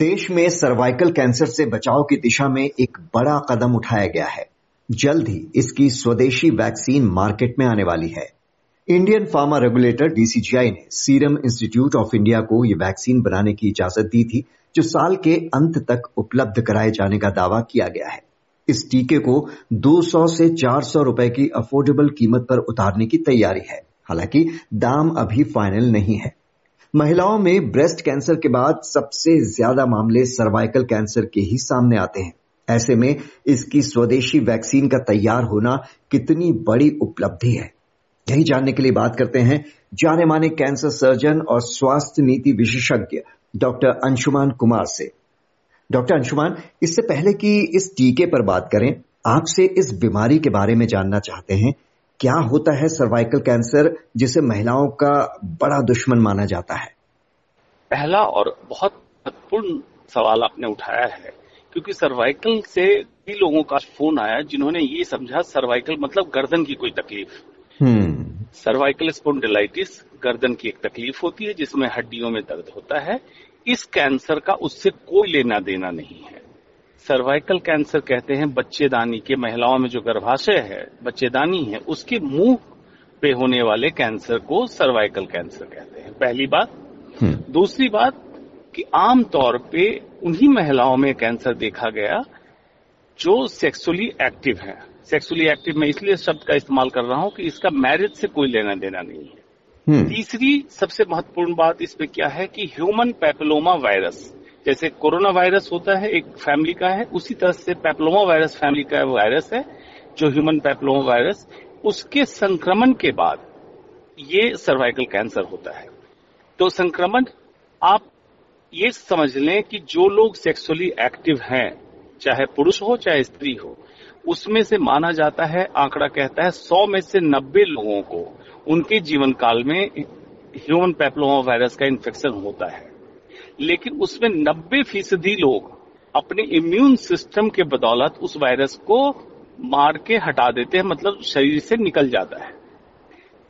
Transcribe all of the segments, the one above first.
देश में cervical cancer से बचाव की दिशा में एक बड़ा कदम उठाया गया है। जल्द ही इसकी स्वदेशी वैक्सीन मार्केट में आने वाली है। इंडियन फार्मा रेगुलेटर डीसीजीआई ने सीरम इंस्टीट्यूट ऑफ़ इंडिया को यह वैक्सीन बनाने की इजाज़त दी थी, जो साल के अंत तक उपलब्ध कराए जाने का दावा किया गया है। इस टीके को 200 से 400 रुपए की अफोर्डेबल कीमत पर उतारने की तैयारी है। हालाँकि दाम अभी फाइनल नहीं है। महिलाओं में ब्रेस्ट कैंसर के बाद सबसे ज़्यादा मामले सर्वाइकल कैंसर के ही सामने आते हैं। ऐसे में इसकी स्वदेशी वैक्सीन का तैयार होना कितनी बड़ी उपलब्धि है। यही जानने के लिए बात करते हैं जाने माने कैंसर सर्जन और स्वास्थ्य नीति विशेषज्ञ डॉक्टर अंशुमान कुमार से। डॉक्टर अंशुमान, इससे पहले कि इस टीके पर बात करें, आपसे इस बीमारी के बारे में जानना चाहते हैं क्या होता है सर्वाइकल कैंसर जिसे महिलाओं का बड़ा दुश्मन माना जाता है? पहला और बहुत महत्वपूर्ण सवाल आपने उठाया है क्योंकि सर्वाइकल से कई लोगों का फ़ोन आया जिन्होंने ये समझा सर्वाइकल मतलब गर्दन की कोई तकलीफ़। सर्वाइकल हम्म। स्पोन्डिलाइटिस गर्दन की एक तकलीफ़ होती है जिसमें हड्डियों में दर्द होता है। इस कैंसर का उससे कोई लेना देना नहीं है। सर्वाइकल कैंसर कहते हैं बच्चेदानी के महिलाओं में जो गर्भाशय है बच्चेदानी है उसके मुँह पे होने वाले कैंसर को सर्वाइकल कैंसर कहते हैं पहली बात हम्म। दूसरी बात कि आमतौर पे उन्हीं महिलाओं में कैंसर देखा गया जो सेक्सुअली एक्टिव है सेक्सुअली एक्टिव मैं इसलिए शब्द का इस्तेमाल कर रहा हूँ कि इसका मैरिज से कोई लेना देना नहीं है हम्म। तीसरी सबसे महत्वपूर्ण बात इसमें क्या है कि ह्यूमन पैपिलोमा वायरस जैसे कोरोना वायरस होता है, एक फैमिली का है, उसी तरह से पैप्लोमा वायरस फैमिली का वायरस है, जो ह्यूमन पैप्लोमा वायरस, उसके संक्रमण के बाद ये सर्वाइकल कैंसर होता है। तो संक्रमण, आप ये समझ लें कि जो लोग सेक्सुअली एक्टिव हैं, चाहे पुरुष हो, चाहे स्त्री हो, उसमें से माना जाता है, आंकड़ा कहता है, सौ में से नब्बे लोगों को उनके जीवन काल में ह्यूमन पैप्लोमा वायरस का इन्फेक्शन होता है। लेकिन उसमें नब्बे फ़ीसदी लोग अपने इम्यून सिस्टम के बदौलत उस वायरस को मार के हटा देते हैं मतलब शरीर से निकल जाता है।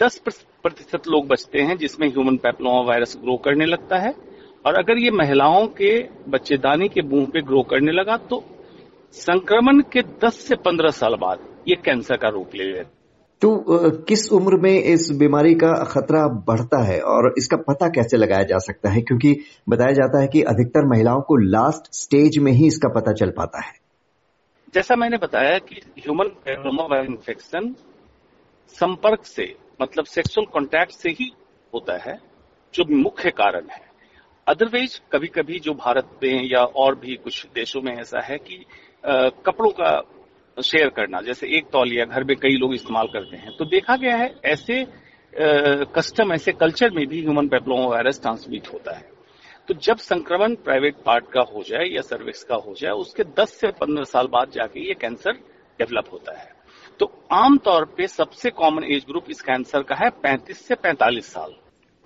दस प्रतिशत लोग बचते हैं जिसमें ह्यूमन पैप्लोमा वायरस ग्रो करने लगता है। और अगर ये महिलाओं के बच्चेदानी के मुँह पे ग्रो करने लगा तो संक्रमण के 10 से 15 साल बाद ये कैंसर का रूप ले लेता तो किस उम्र में इस बीमारी का खतरा बढ़ता है और इसका पता कैसे लगाया जा सकता है? क्योंकि बताया जाता है कि अधिकतर महिलाओं को लास्ट स्टेज में ही इसका पता चल पाता है। जैसा मैंने बताया कि ह्यूमन पैप्लोमा इन्फेक्शन संपर्क से मतलब सेक्सुअल कांटेक्ट से ही होता है जो मुख्य कारण है। अदरवाइज़ कभी कभी जो भारत में या और भी कुछ देशों में ऐसा है कि आ, कपड़ों का शेयर करना। जैसे एक तौलिया घर में कई लोग इस्तेमाल करते हैं। तो देखा गया है ऐसे कस्टम ऐसे कल्चर में भी ह्यूमन पेप्लोमा वायरस ट्रांसमिट होता है। तो जब संक्रमण प्राइवेट पार्ट का हो जाए या सर्विक्स का हो जाए उसके 10 से 15 साल बाद जाके ये कैंसर डेवलप होता है। तो आमतौर पे सबसे कॉमन एज ग्रुप इस कैंसर का है 35 से 45 साल।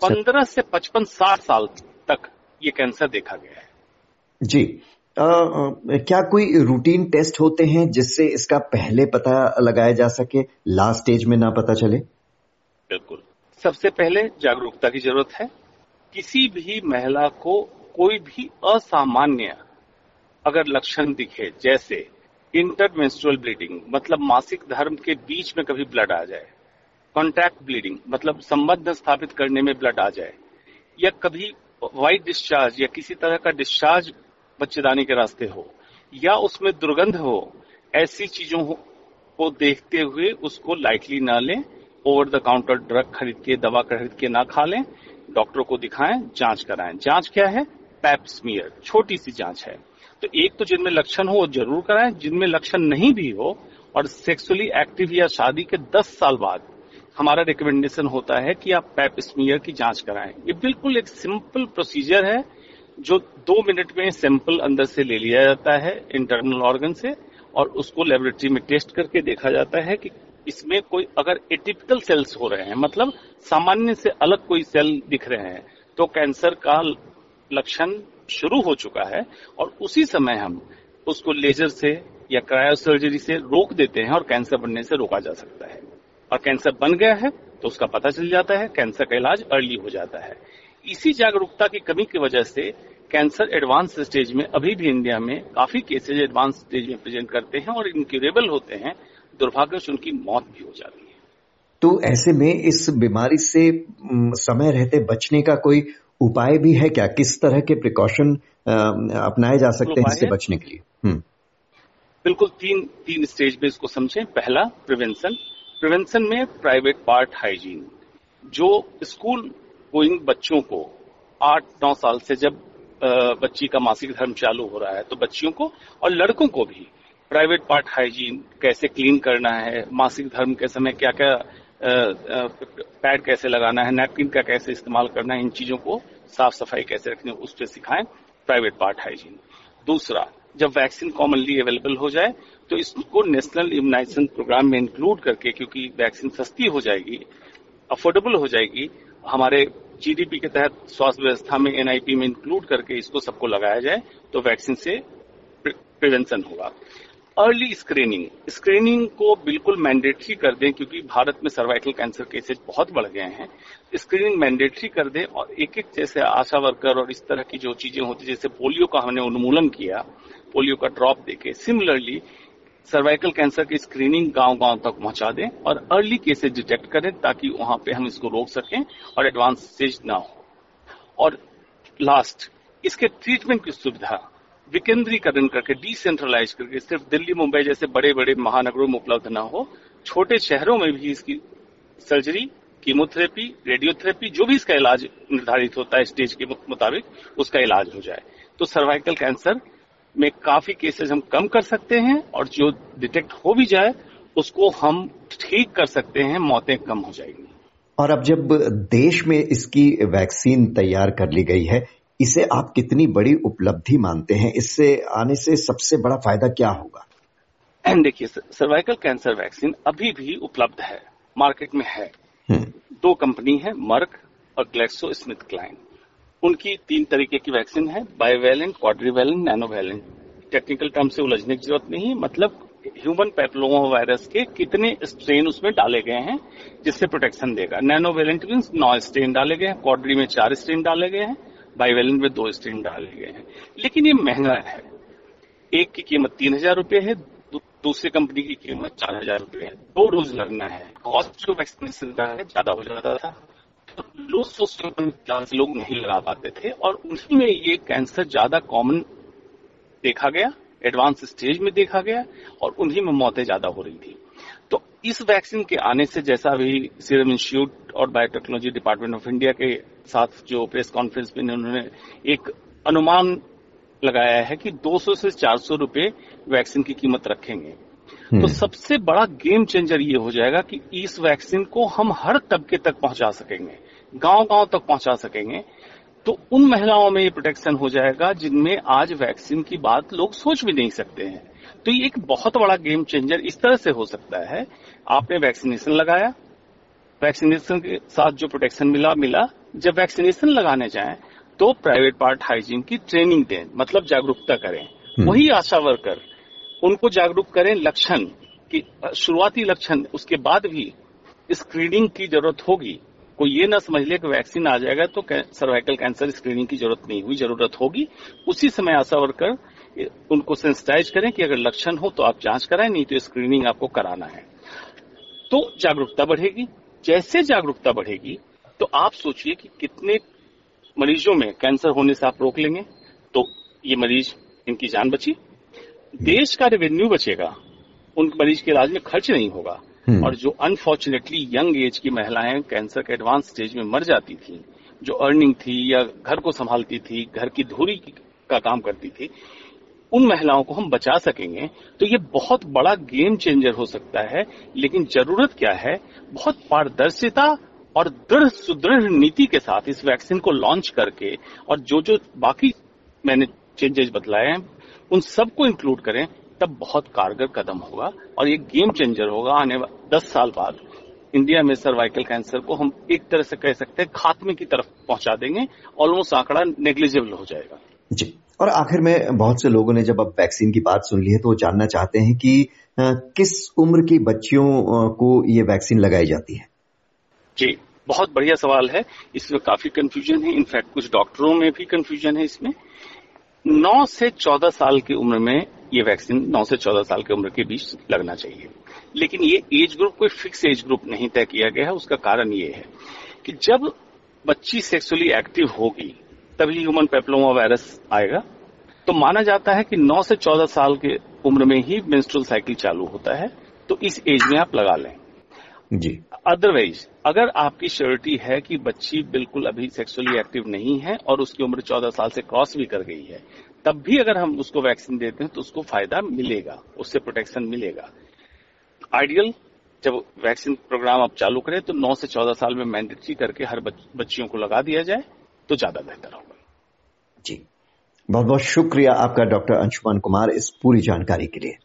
15 से 55 60 साल तक ये कैंसर देखा गया है। जी क्या कोई रूटीन टेस्ट होते हैं जिससे इसका पहले पता लगाया जा सके लास्ट स्टेज में ना पता चले? बिल्कुल। सबसे पहले जागरूकता की ज़रूरत है। किसी भी महिला को कोई भी असामान्य अगर लक्षण दिखे, जैसे इंटरमेंस्ट्रुअल ब्लीडिंग मतलब मासिक धर्म के बीच में कभी ब्लड आ जाए कॉन्टैक्ट ब्लीडिंग मतलब संबंध स्थापित करने में ब्लड आ जाए, या कभी वाइट डिस्चार्ज या किसी तरह का डिस्चार्ज बच्चेदानी के रास्ते हो, या उसमें दुर्गंध हो, ऐसी चीज़ों को देखते हुए उसको लाइटली ना लें ओवर द काउंटर ड्रग खरीद के, दवा खरीद के ना खा लें डॉक्टर को दिखाएँ, जाँच कराएँ। जाँच क्या है? पैप स्मीयर छोटी सी जाँच है। तो एक तो जिनमें लक्षण हो, वो ज़रूर कराएँ। जिनमें लक्षण नहीं भी हो, और सेक्सुअली एक्टिव या शादी के 10 साल बाद हमारा रिकमेंडेशन होता है कि आप पैप स्मीयर की जाँच कराएँ। ये बिल्कुल एक सिंपल प्रोसीजर है जो दो मिनट में सैंपल अंदर से ले लिया जाता है इंटरनल ऑर्गन से, और उसको लेबोरेटरी में टेस्ट करके देखा जाता है कि इसमें कोई अगर एटिपिकल सेल्स हो रहे हैं मतलब सामान्य से अलग कोई सेल दिख रहे हैं तो कैंसर का लक्षण शुरू हो चुका है, और उसी समय हम उसको लेजर से या क्रायोसर्जरी से रोक देते हैं और कैंसर बनने से रोका जा सकता है। और कैंसर बन गया है तो उसका पता चल जाता है, कैंसर का इलाज अर्ली हो जाता है। इसी जागरूकता की कमी की वजह से कैंसर एडवांस स्टेज में अभी भी इंडिया में काफ़ी केसेज एडवांस स्टेज में प्रेजेंट करते हैं और इनक्यूरेबल होते हैं। दुर्भाग्य से उनकी मौत भी हो जाती है। तो ऐसे में इस बीमारी से समय रहते बचने का कोई उपाय भी है क्या? किस तरह के प्रिकॉशन अपनाए जा सकते हैं इससे बचने के लिए? हम्म। बिल्कुल तीन तीन स्टेज में इसको समझें। पहला प्रिवेंशन प्रिवेंशन में प्राइवेट पार्ट हाइजीन जो स्कूल गोइंग बच्चों को, आठ, नौ साल से जब बच्ची का मासिक धर्म चालू हो रहा है तो बच्चियों को और लड़कों को भी प्राइवेट पार्ट हाइजीन कैसे क्लीन करना है, मासिक धर्म के समय क्या क्या पैड कैसे लगाना है, नैपकिन का कैसे इस्तेमाल करना है, इन चीज़ों को साफ़ सफ़ाई कैसे रखनी है, उस पर सिखाएँ प्राइवेट पार्ट हाइजीन। दूसरा, जब वैक्सीन कॉमनली अवेलेबल हो जाए तो इसको नेशनल इम्यूनाइजेशन प्रोग्राम में इंक्लूड करके, क्योंकि वैक्सीन सस्ती हो जाएगी, अफोर्डेबल हो जाएगी हमारे जीडीपी के तहत स्वास्थ्य व्यवस्था में एनआईपी में इंक्लूड करके इसको सबको लगाया जाए तो वैक्सीन से प्रिवेंशन होगा। अर्ली स्क्रीनिंग स्क्रीनिंग को बिल्कुल मैंडेटरी कर दें, क्योंकि भारत में सर्वाइकल कैंसर केसेज बहुत बढ़ गए हैं। स्क्रीनिंग मैंडेटरी कर दें और एक एक जैसे आशा वर्कर और इस तरह की जो चीज़ें होती जैसे पोलियो का हमने उन्मूलन किया, पोलियो का ड्रॉप देके। सिमिलरली सर्वाइकल कैंसर की स्क्रीनिंग गाँव गाँव तक पहुँचा दें और अर्ली केसेज डिटेक्ट करें ताकि वहाँ पे हम इसको रोक सकें और एडवांस स्टेज ना हो। और लास्ट इसके ट्रीटमेंट की सुविधा विकेंद्रीकरण करके डिसेंट्रलाइज करके, सिर्फ़ दिल्ली, मुंबई जैसे बड़े बड़े महानगरों में उपलब्ध ना हो, छोटे शहरों में भी इसकी सर्जरी कीमोथेरेपी रेडियोथेरेपी जो भी इसका इलाज निर्धारित होता है स्टेज के मुताबिक, उसका इलाज हो जाए। तो सर्वाइकल कैंसर में काफ़ी केसेस हम कम कर सकते हैं और जो डिटेक्ट हो भी जाए उसको हम ठीक कर सकते हैं मौतें कम हो जाएँगी। और अब जब देश में इसकी वैक्सीन तैयार कर ली गई है इसे आप कितनी बड़ी उपलब्धि मानते हैं? इससे आने से सबसे बड़ा फ़ायदा क्या होगा? देखिए सर्वाइकल कैंसर वैक्सीन अभी भी उपलब्ध है मार्केट में है। हम्म। दो कंपनी है मर्क और ग्लेक्सो स्मिथ क्लाइन उनकी तीन तरीके की वैक्सीन है bivalent quadrivalent nonavalent technical term से उलझने की ज़रूरत नहीं मतलब ह्यूमन पेपलोमा वायरस के कितने स्ट्रेन उसमें डाले गए हैं, जिससे प्रोटेक्शन देगा। नैनोवेलेंट मीन नौ स्ट्रेन डाले गए हैं क्वाड्री में चार स्ट्रेन डाले गए हैं बाईवेलेंट में दो स्ट्रेन डाले गए हैं। लेकिन ये महँगा है। एक की कीमत तीन हज़ार रुपये है दूसरी कंपनी की कीमत चार हज़ार रुपये है। दो डोज लगना है। कॉस्ट जो वैक्सीनेशन का है, ज़्यादा हो जाता था। तो लो सोशल लोग नहीं लगा पाते थे और उन्हीं में ये कैंसर ज़्यादा कॉमन देखा गया एडवांस स्टेज में देखा गया और उन्हीं में मौतें ज़्यादा हो रही थी। तो इस वैक्सीन के आने से जैसा अभी सीरम इंस्टीट्यूट और बायोटेक्नोलॉजी डिपार्टमेंट ऑफ़ इंडिया के साथ जो प्रेस कॉन्फ्रेंस में उन्होंने एक अनुमान लगाया है कि 200 से 400 रुपए वैक्सीन की कीमत रखेंगे। तो हम्म। सबसे बड़ा गेम चेंजर ये हो जाएगा कि इस वैक्सीन को हम हर तबके तक पहुँचा सकेंगे गाँव गाँव तक पहुँचा सकेंगे। तो उन महिलाओं में ये प्रोटेक्शन हो जाएगा जिनमें आज वैक्सीन की बात लोग सोच भी नहीं सकते हैं। तो ये एक बहुत बड़ा गेम चेंजर इस तरह से हो सकता है। आपने वैक्सीनेशन लगाया वैक्सीनेशन के साथ जो प्रोटेक्शन मिला मिला। जब वैक्सीनेशन लगाने जाए तो प्राइवेट पार्ट हाइजीन की ट्रेनिंग दें मतलब जागरूकता करें। हम्म। वही आशा वर्कर उनको जागरूक करें लक्षण की शुरुआती लक्षण, उसके बाद भी स्क्रीनिंग की ज़रूरत होगी। कोई ये ना समझ ले कि वैक्सीन आ जाएगा तो सर्वाइकल कैंसर स्क्रीनिंग की ज़रूरत नहीं हुई, ज़रूरत होगी। उसी समय आशा वर्कर उनको सेंसिटाइज करें कि अगर लक्षण हो तो आप जाँच कराएँ, नहीं तो स्क्रीनिंग आपको कराना है। तो जागरूकता बढ़ेगी। जैसे जागरूकता बढ़ेगी तो आप सोचिए कि कितने मरीजों में कैंसर होने से आप रोक लेंगे। तो ये मरीज़, इनकी जान बची। देश का रेवेन्यू बचेगा उन मरीज़ के इलाज में खर्च नहीं होगा। हम्म। और जो अनफॉर्चुनेटली यंग एज की महिलाएँ कैंसर के एडवांस स्टेज में मर जाती थी जो अर्निंग थी या घर को संभालती थी घर की धुरी का काम करती थी उन महिलाओं को हम बचा सकेंगे। तो ये बहुत बड़ा गेम चेंजर हो सकता है लेकिन ज़रूरत क्या है? बहुत पारदर्शिता और दृढ़ सुदृढ़ नीति के साथ इस वैक्सीन को लॉन्च करके और जो जो बाकी मैंने चेंजेस बतलाए हैं उन सबको इंक्लूड करें तब बहुत कारगर कदम होगा और ये गेम चेंजर होगा आने दस साल बाद। इंडिया में सर्वाइकल कैंसर को हम एक तरह से कह सकते हैं खात्मे की तरफ़ पहुँचा देंगे ऑलमोस्ट आंकड़ा नेग्लिजिबल हो जाएगा। जी और आखिर में बहुत से लोगों ने जब अब वैक्सीन की बात सुन ली है तो वो जानना चाहते हैं कि आ, किस उम्र की बच्चियों को ये वैक्सीन लगाई जाती है? जी बहुत बढ़िया सवाल है। इसमें काफ़ी कंफ्यूजन है। इनफैक्ट कुछ डॉक्टरों में भी कंफ्यूजन है इसमें। नौ से चौदह साल की उम्र में ये वैक्सीन नौ से चौदह साल की उम्र के बीच लगना चाहिए। लेकिन ये एज ग्रुप, कोई फिक्स एज ग्रुप नहीं तय किया गया है। उसका कारण ये है कि जब बच्ची सेक्सुअली एक्टिव होगी, तभी ह्यूमन पेप्लोमा वायरस आएगा। तो माना जाता है कि 9 से 14 साल की उम्र में ही मेंस्ट्रुअल साइकिल चालू होता है। तो इस एज में आप लगा लें। जी। अदरवाइज़ अगर आपकी श्योरिटी है कि बच्ची बिल्कुल अभी सेक्सुअली एक्टिव नहीं है और उसकी उम्र 14 साल से क्रॉस भी कर गई है तब भी अगर हम उसको वैक्सीन देते हैं तो उसको फ़ायदा मिलेगा उससे प्रोटेक्शन मिलेगा। आइडियल जब वैक्सीन प्रोग्राम आप चालू करें तो 9 से 14 साल में मैंडेटरी करके हर बच्चियों को लगा दिया जाए तो ज़्यादा बेहतर होगा। जी। बहुत बहुत शुक्रिया आपका डॉक्टर अंशुमान कुमार इस पूरी जानकारी के लिए।